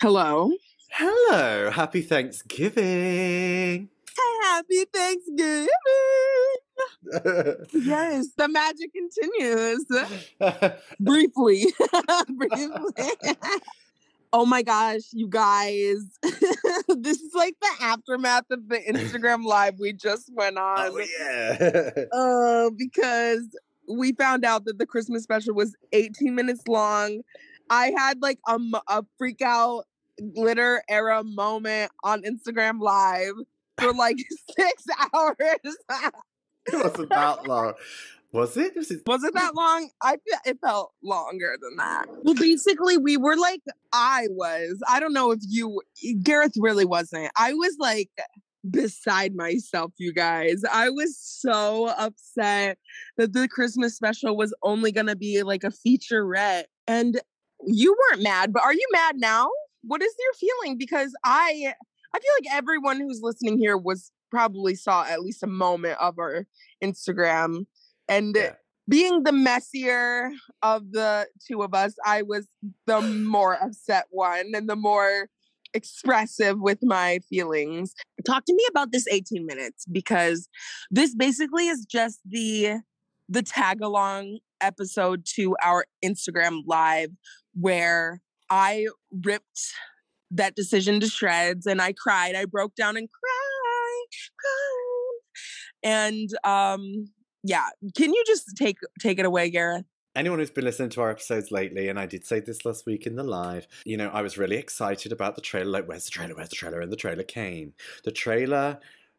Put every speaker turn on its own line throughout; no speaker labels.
Hello.
Hello. Happy Thanksgiving.
Happy Thanksgiving. yes, the magic continues. Briefly. Briefly. oh my gosh, you guys. this is like the aftermath of the Instagram live we just went on.
oh yeah.
Uh, because we found out that the Christmas special was 18 minutes long. I had like a, a freak out glitter era moment on Instagram live for like six hours.
it wasn't that long. Was it? Was it?
Was it that long? I it felt longer than that. Well, basically, we were like, I was. I don't know if you, eh, Gareth really wasn't. I was like beside myself, you guys. I was so upset that the Christmas special was only going to be like a featurette. And you weren't mad, but are you mad now? What is your feeling? Because I, I feel like everyone who's listening here was probably saw at least a moment of our Instagram and
Yeah.
being the messier of the two of us, I was the more upset one and the more expressive with my feelings. Talk to me about this 18 minutes because this basically is just the the tag along episode to our Instagram live where I ripped that decision to shreds and I cried. I broke down and cried, cried. And um yeah, can you just take take it away, Gareth?
Anyone who's been listening to our episodes lately, and I did say this last week in the live, you know, I was really excited about the trailer. Like, where's the trailer? Where's the trailer? And the trailer came. The trailer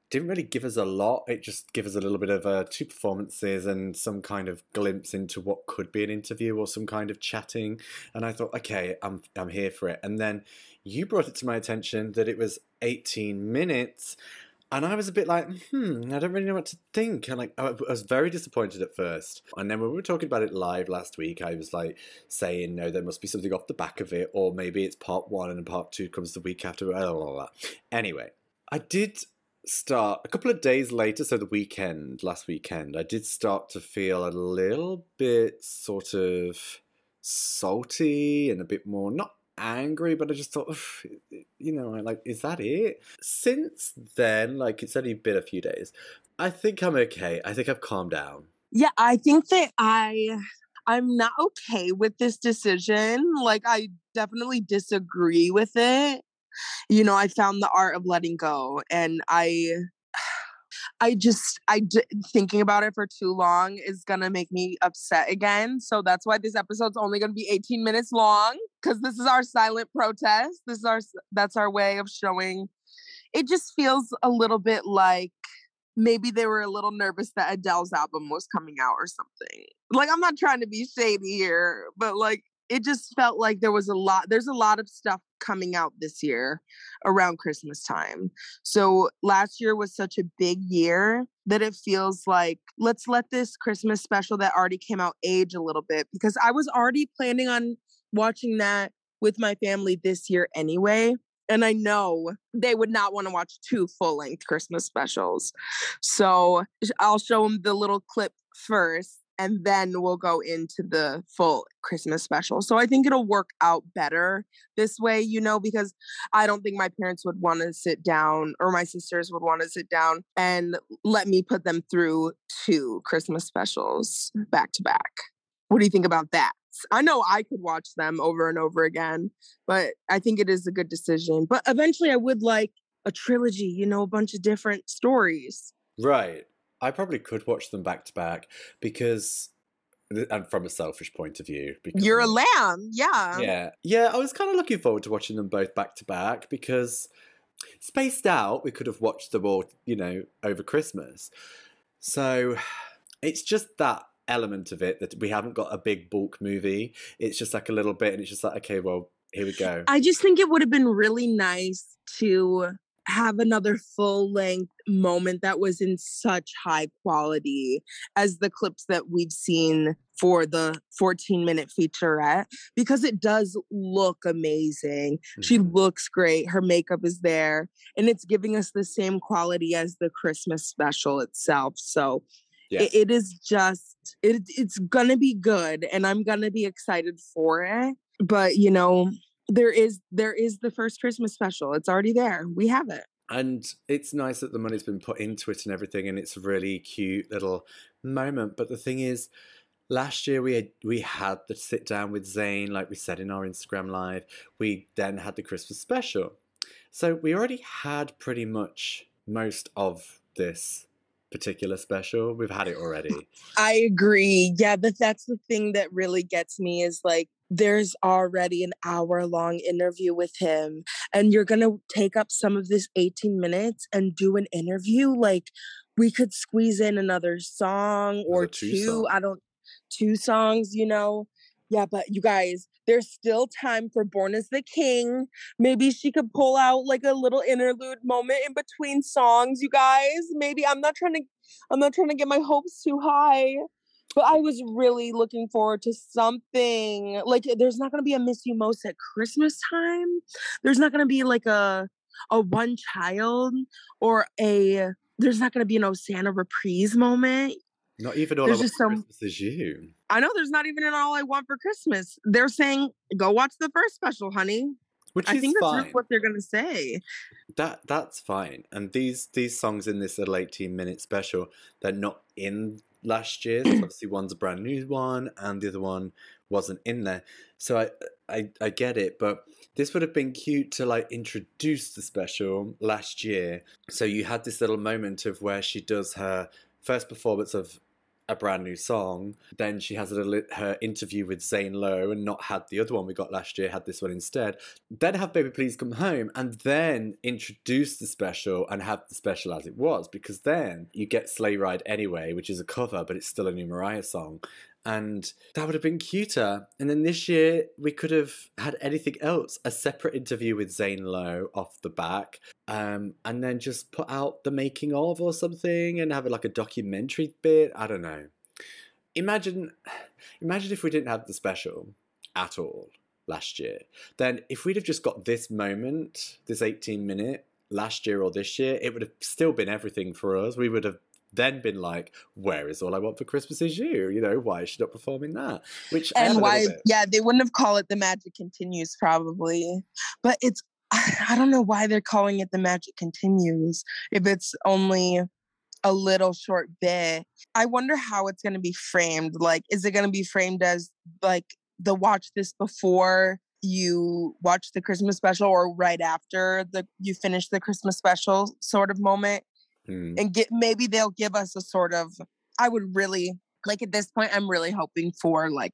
didn't really give us a lot. It just gave us a little bit of uh, two performances and some kind of glimpse into what could be an interview or some kind of chatting. And I thought, okay, I'm I'm here for it. And then you brought it to my attention that it was 18 minutes. And I was a bit like, hmm, I don't really know what to think. And like, I was very disappointed at first. And then when we were talking about it live last week, I was like saying, no, there must be something off the back of it, or maybe it's part one and part two comes the week after. Blah, blah, blah. Anyway, I did start a couple of days later, so the weekend, last weekend, I did start to feel a little bit sort of salty and a bit more, not angry, but I just thought, "Ugh, you know, like, is that it? Since then, like, it's only been a few days. I think I'm okay. I think I've calmed down.
Yeah, I think that I I'm not okay with this decision. Like I definitely disagree with it. You know, I found the art of letting go and I I just I thinking about it for too long is to make me upset again. So that's why this episode's only to be 18 minutes long cuz this is our silent protest. This is our that's our way of showing it just feels a little bit like maybe they were a little nervous that Adele's album was coming out or something. Like I'm not trying to be shady here, but like it just felt like there was a lot there's a lot of stuff coming out this year around Christmas time. So last year was such a big year that it feels like let's let this Christmas special that already came out age a little bit because I was already planning on watching that with my family this year anyway. And I know they would not want to watch two full length Christmas specials. So I'll show them the little clip first and then we'll go into the full Christmas special. So I think it'll work out better this way, you know, because I don't think my parents would want to sit down or my sisters would want to sit down and let me put them through two Christmas specials back to back. What do you think about that? I know I could watch them over and over again, but I think it is a good decision. But eventually I would like a trilogy, you know, a bunch of different stories.
Right. I probably could watch them back to back because, and from a selfish point of view, because
You're a lamb. Yeah.
Yeah, yeah. I was kind of looking forward to watching them both back to back because spaced out, we could have watched them all, you know, over Christmas. So it's just that element of it that we haven't got a big bulk movie. It's just like a little bit, and it's just like, okay, well, here we go.
I just think it would have been really nice to have another full length moment that was in such high quality as the clips that we've seen for the 14 minute featurette because it does look amazing. She
Mhm.
looks great. Her makeup is there and it's giving us the same quality as the Christmas special itself. So
Yeah.
it, it is just it, it's gonna be good and I'm gonna be excited for it. But you know, there is there is the first Christmas special. It's already there. We have it.
And it's nice that the money's been put into it and everything, and it's a really cute little moment. But the thing is, last year we had we had the sit down with Zane, like we said in our Instagram live. We then had the Christmas special, so we already had pretty much most of this particular special. We've had it already.
I agree. Yeah, but that's the thing that really gets me is like there's already an hour long interview with him and you're going to take up some of this 18 minutes and do an interview? Like we could squeeze in another song or two, two i don't two songs you know? Yeah but you guys there's still time for Born Is the King. Maybe she could pull out like a little interlude moment in between songs you guys. Maybe i'm not trying to i'm not trying to get my hopes too high but I was really looking forward to something. Like there's not gonna be a Miss You Most at Christmas time. There's not gonna be like a a one child or a there's not gonna be an Santa reprise moment.
Not even all there's just some, Christmas is you.
I know there's not even an all I want for Christmas. They're saying go watch the first special, honey.
Which I think
that's what they're gonna say.
That that's fine. And these these songs in this little 18 minute special, they're not in last year. So obviously, one's a brand new one, and the other one wasn't in there. So I, I, I get it, but this would have been cute to like introduce the special last year. So you had this little moment of where she does her first performance of a brand new song. Then she has a little, her interview with Zane Lowe and not had the other one we got last year, had this one instead. Then have Baby Please Come Home and then introduce the special and have the special as it was because then you get Sleigh Ride Anyway, which is a cover, but it's still a new Mariah song and that would have been cuter. And then this year we could have had anything else, a separate interview with Zane Lowe off the back, um, and then just put out the making of or something and have it like a documentary bit. I don't know. Imagine, imagine if we didn't have the special at all last year. Then if we'd have just got this moment, this 18 minute last year or this year, it would have still been everything for us. We would have then been like, "Where is all I want for Christmas is you?" You know, why is she not performing that? Which
and why? Yeah, they wouldn't have called it "The Magic Continues" probably, but it's I don't know why they're calling it "The Magic Continues" if it's only a little short bit. I wonder how it's going to be framed. Like, is it going to be framed as like the watch this before you watch the Christmas special or right after the you finish the Christmas special sort of moment? mm. and get maybe they'll give us a sort of I would really like at this point I'm really hoping for like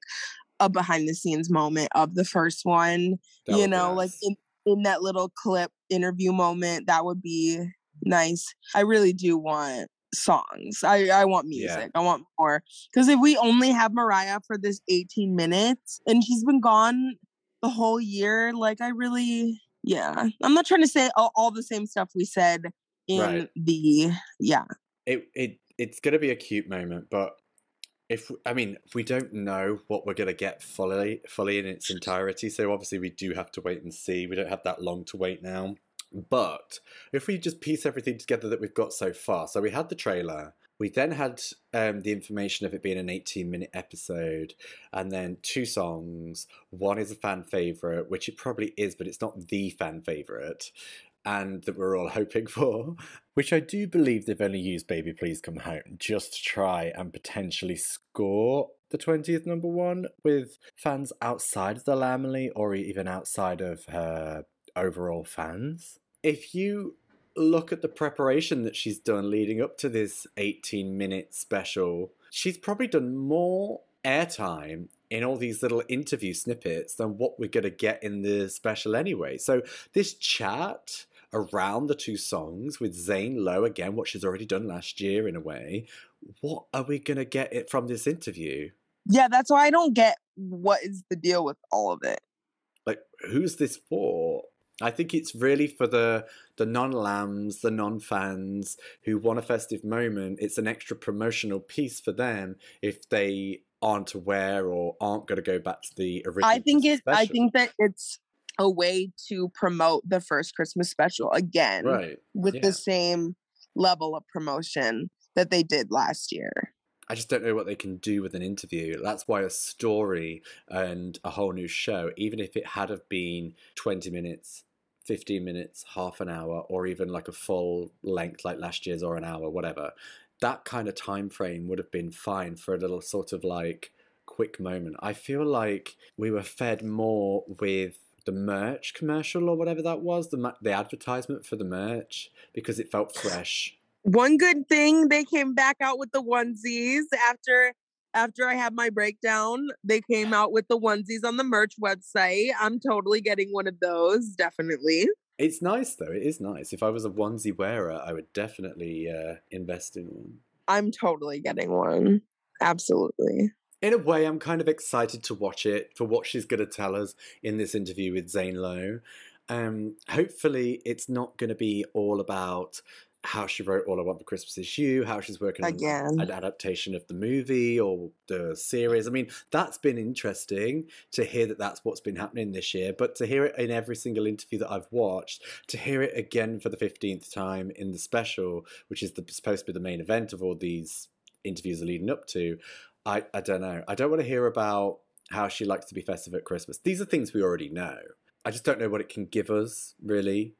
a behind the scenes moment of the first one. That you know, like in, in that little clip interview moment, that would be nice. I really do want songs. I I want music. Yeah. I want more. Because if we only have Mariah for this 18 minutes and she's been gone the whole year, like I really yeah. I'm not trying to say all, all the same stuff we said in right. the yeah.
It it it's gonna be a cute moment, but if I mean we don't know what we're gonna get fully fully in its entirety, so obviously we do have to wait and see. We don't have that long to wait now. But if we just piece everything together that we've got so far, so we had the trailer, we then had um, the information of it being an 18 minute episode, and then two songs. One is a fan favorite, which it probably is, but it's not the fan favorite and that we're all hoping for, which I do believe they've only used Baby Please Come Home just to try and potentially score the 20th number one with fans outside of the Lambily or even outside of her overall fans. If you look at the preparation that she's done leading up to this 18 minute special, she's probably done more airtime in all these little interview snippets than what we're going to get in the special anyway. So, this chat around the two songs with Zane Lowe again, what she's already done last year in a way. What are we going to get it from this interview?
Yeah, that's why I don't get what is the deal with all of it.
Like, who's this for? I think it's really for the the non lambs, the non fans who want a festive moment. It's an extra promotional piece for them if they aren't aware or aren't going to go back to the original.
I think it. Special. I think that it's a way to promote the first Christmas special again,
right?
With yeah. the same level of promotion that they did last year.
I just don't know what they can do with an interview. That's why a story and a whole new show, even if it had have been 20 minutes, 15 minutes, half an hour, or even like a full length like last year's or an hour, whatever, that kind of time frame would have been fine for a little sort of like quick moment. I feel like we were fed more with the merch commercial or whatever that was, the the advertisement for the merch because it felt fresh.
One good thing they came back out with the onesies after after I had my breakdown. They came out with the onesies on the merch website. I'm totally getting one of those, definitely.
It's nice though. It is nice. If I was a onesie wearer, I would definitely uh, invest in one.
I'm totally getting one. Absolutely
in a way, I'm kind of excited to watch it for what she's going to tell us in this interview with Zane Lowe. Um, hopefully, it's not going to be all about how she wrote All I Want for Christmas Is You, how she's working
Again.
on an adaptation of the movie or the series. I mean, that's been interesting to hear that that's what's been happening this year, but to hear it in every single interview that I've watched, to hear it again for the 15th time in the special, which is the, supposed to be the main event of all these interviews leading up to, I, I don't know. I don't want to hear about how she likes to be festive at Christmas. These are things we already know. I just don't know what it can give us, really,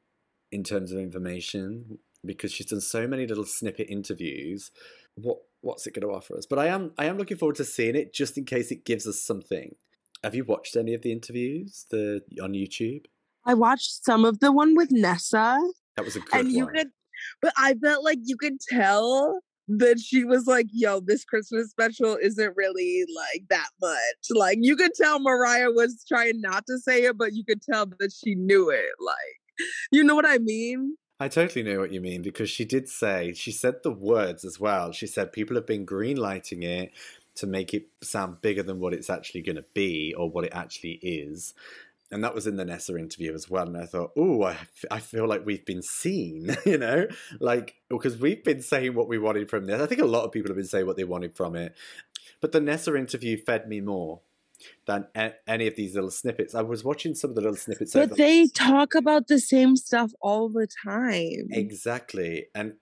in terms of information, because she's done so many little snippet interviews. What what's it going to offer us? But I am I am looking forward to seeing it, just in case it gives us something. Have you watched any of the interviews the on YouTube?
I watched some of the one with Nessa.
That was a good
and
one.
you could, but I felt like you could tell that she was like, yo, this Christmas special isn't really like that much. Like you could tell Mariah was trying not to say it, but you could tell that she knew it. Like, you know what I mean?
I totally know what you mean because she did say, she said the words as well. She said people have been greenlighting it to make it sound bigger than what it's actually going to be or what it actually is and that was in the Nessa interview as well. And I thought, oh, I, I feel like we've been seen, you know, like because we've been saying what we wanted from this. I think a lot of people have been saying what they wanted from it, but the Nessa interview fed me more than any of these little snippets. I was watching some of the little snippets,
but they talk about the same stuff all the time.
Exactly, and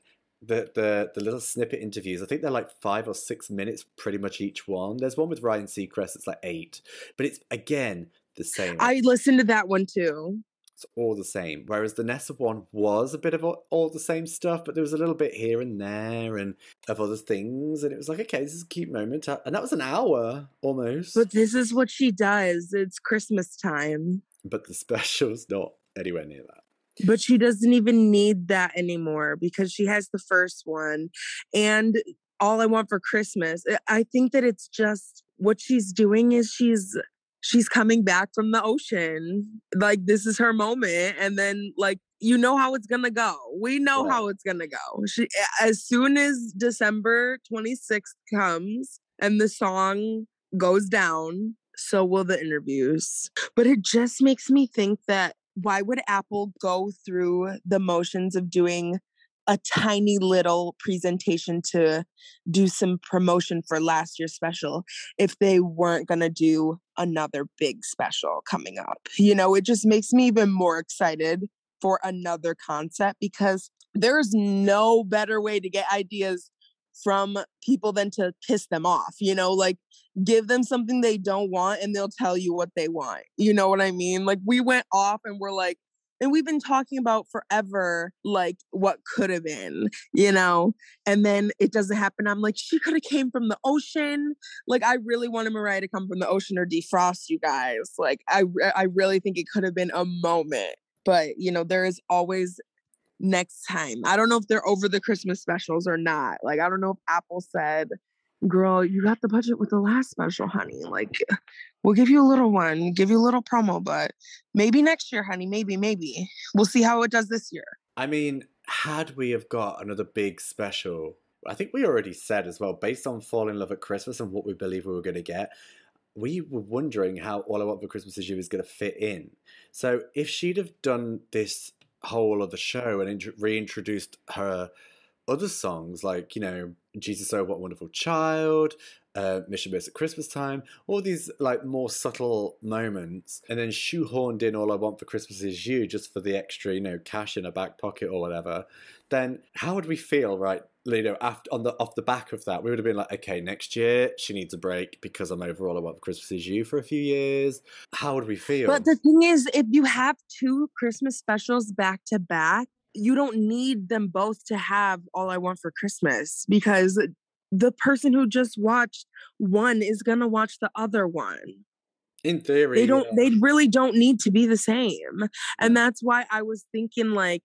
the the the little snippet interviews. I think they're like five or six minutes, pretty much each one. There's one with Ryan Seacrest. It's like eight, but it's again the same.
I listened to that one too.
It's all the same. Whereas the Nessa one was a bit of all the same stuff, but there was a little bit here and there and of other things. And it was like, okay, this is a cute moment. Uh, and that was an hour almost.
But this is what she does. It's Christmas time.
But the special's not anywhere near that.
But she doesn't even need that anymore because she has the first one. And all I want for Christmas. I think that it's just what she's doing is she's she's coming back from the ocean. Like this is her moment. And then like you know how it's gonna go. We know how it's gonna go. She as soon as December 26th comes and the song goes down, so will the interviews. But it just makes me think that why would Apple go through the motions of doing a tiny little presentation to do some promotion for last year's special if they weren't going to do another big special coming up. You know, it just makes me even more excited for another concept because there's no better way to get ideas from people than to piss them off. You know, like give them something they don't want and they'll tell you what they want. You know what I mean? Like we went off and we're like, and we've been talking about forever like what could have been you know and then it doesn't happen. I'm like she could have came from the ocean. Like i really wanted mariah to come from the ocean or defrost you guys. Like i i really think it could have been a moment but you know there is always next time. I don't know if they're over the christmas specials or not. Like i don't know if apple said girl, you got the budget with the last special, honey. Like, we'll give you a little one, give you a little promo, but maybe next year, honey. Maybe, maybe. We'll see how it does this year.
I mean, had we have got another big special, I think we already said as well, based on Fall in Love at Christmas and what we believe we were going to get, we were wondering how All I Want for Christmas Is You is going to fit in. So if she'd have done this whole other show and reintroduced her other songs like you know Jesus, oh, what a wonderful child, uh, Miss You Most at Christmas time, all these like more subtle moments, and then shoehorned in all I want for Christmas is you just for the extra, you know, cash in a back pocket or whatever, then how would we feel, right? You know, after on the off the back of that, we would have been like, okay, next year she needs a break because I'm over all I want for Christmas is you for a few years. How would we feel?
But the thing is, if you have two Christmas specials back to back, you don't need them both to have all I want for Christmas because the person who just watched one is gonna watch the other one.
In theory,
They don't
yeah.
they really don't need to be the same. And that's why I was thinking like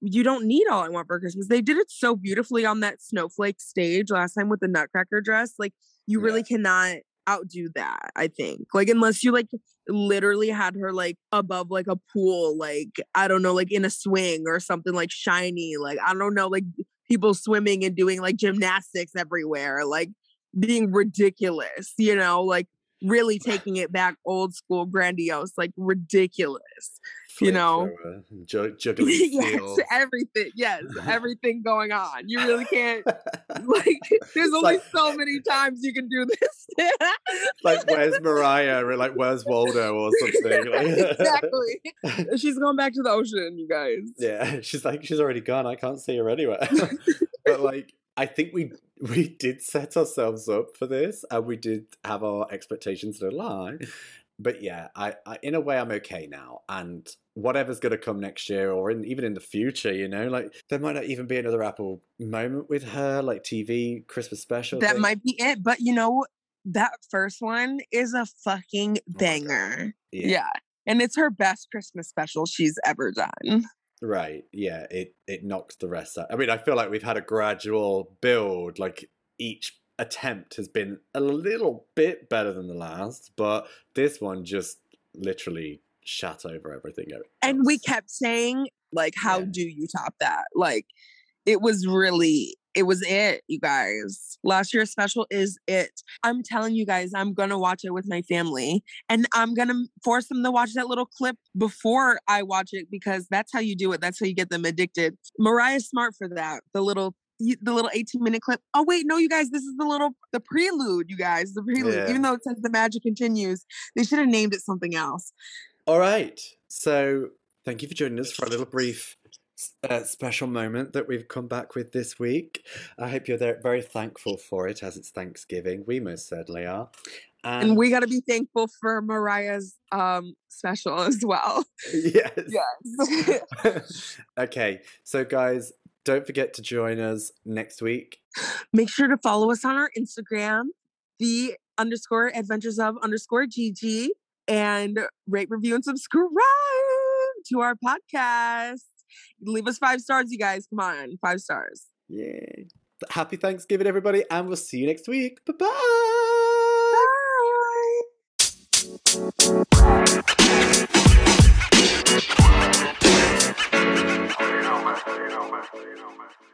you don't need all I want for Christmas. They did it so beautifully on that snowflake stage last time with the nutcracker dress. Like you really cannot outdo that, I think. Like unless you like literally had her like above like a pool, like I don't know, like in a swing or something like shiny, like I don't know, like people swimming and doing like gymnastics everywhere, like being ridiculous, you know, like really taking it back old school grandiose, like ridiculous. you know?
Juggling
yes, everything. Yes, everything going on. You really can't like there's only
like-
so many times you can do this.
like where's Mariah or like where's Waldo or something. Like,
exactly. She's going back to the ocean, you guys.
Yeah, she's like she's already gone. I can't see her anywhere. but like I think we we did set ourselves up for this and we did have our expectations to lie. But yeah, I, I in a way I'm okay now. And whatever's gonna come next year or in, even in the future, you know, like there might not even be another Apple moment with her, like TV Christmas special.
That
thing.
might be it. But you know, that first one is a fucking
Oh
banger.
yeah.
yeah. And it's her best Christmas special she's ever done.
Right. Yeah. It it knocks the rest out. I mean, I feel like we've had a gradual build. Like each attempt has been a little bit better than the last, but this one just literally shat over everything. else.
and we kept saying like how
Yeah.
do you top that like it was really it was it you guys last year's special is it i'm telling you guys i'm gonna watch it with my family and i'm gonna force them to watch that little clip before i watch it because that's how you do it that's how you get them addicted mariah's smart for that the little the little 18 minute clip oh wait no you guys this is the little the prelude you guys the prelude
Yeah.
even though it says the magic continues they should have named it something else
All right. So thank you for joining us for a little brief uh, special moment that we've come back with this week. I hope you're there, very thankful for it as it's Thanksgiving. We most certainly are.
and we got to be thankful for Mariah's um special as well.
yes.
Yes.
okay, so guys, don't forget to join us next week.
Make sure to follow us on our Instagram, the underscore adventures of underscore GG, and rate, review, and subscribe to our podcast. Leave us five stars, you guys. Come on, five stars.
Yay! Happy Thanksgiving, everybody, and we'll see you next week. Bye-bye. Bye. más.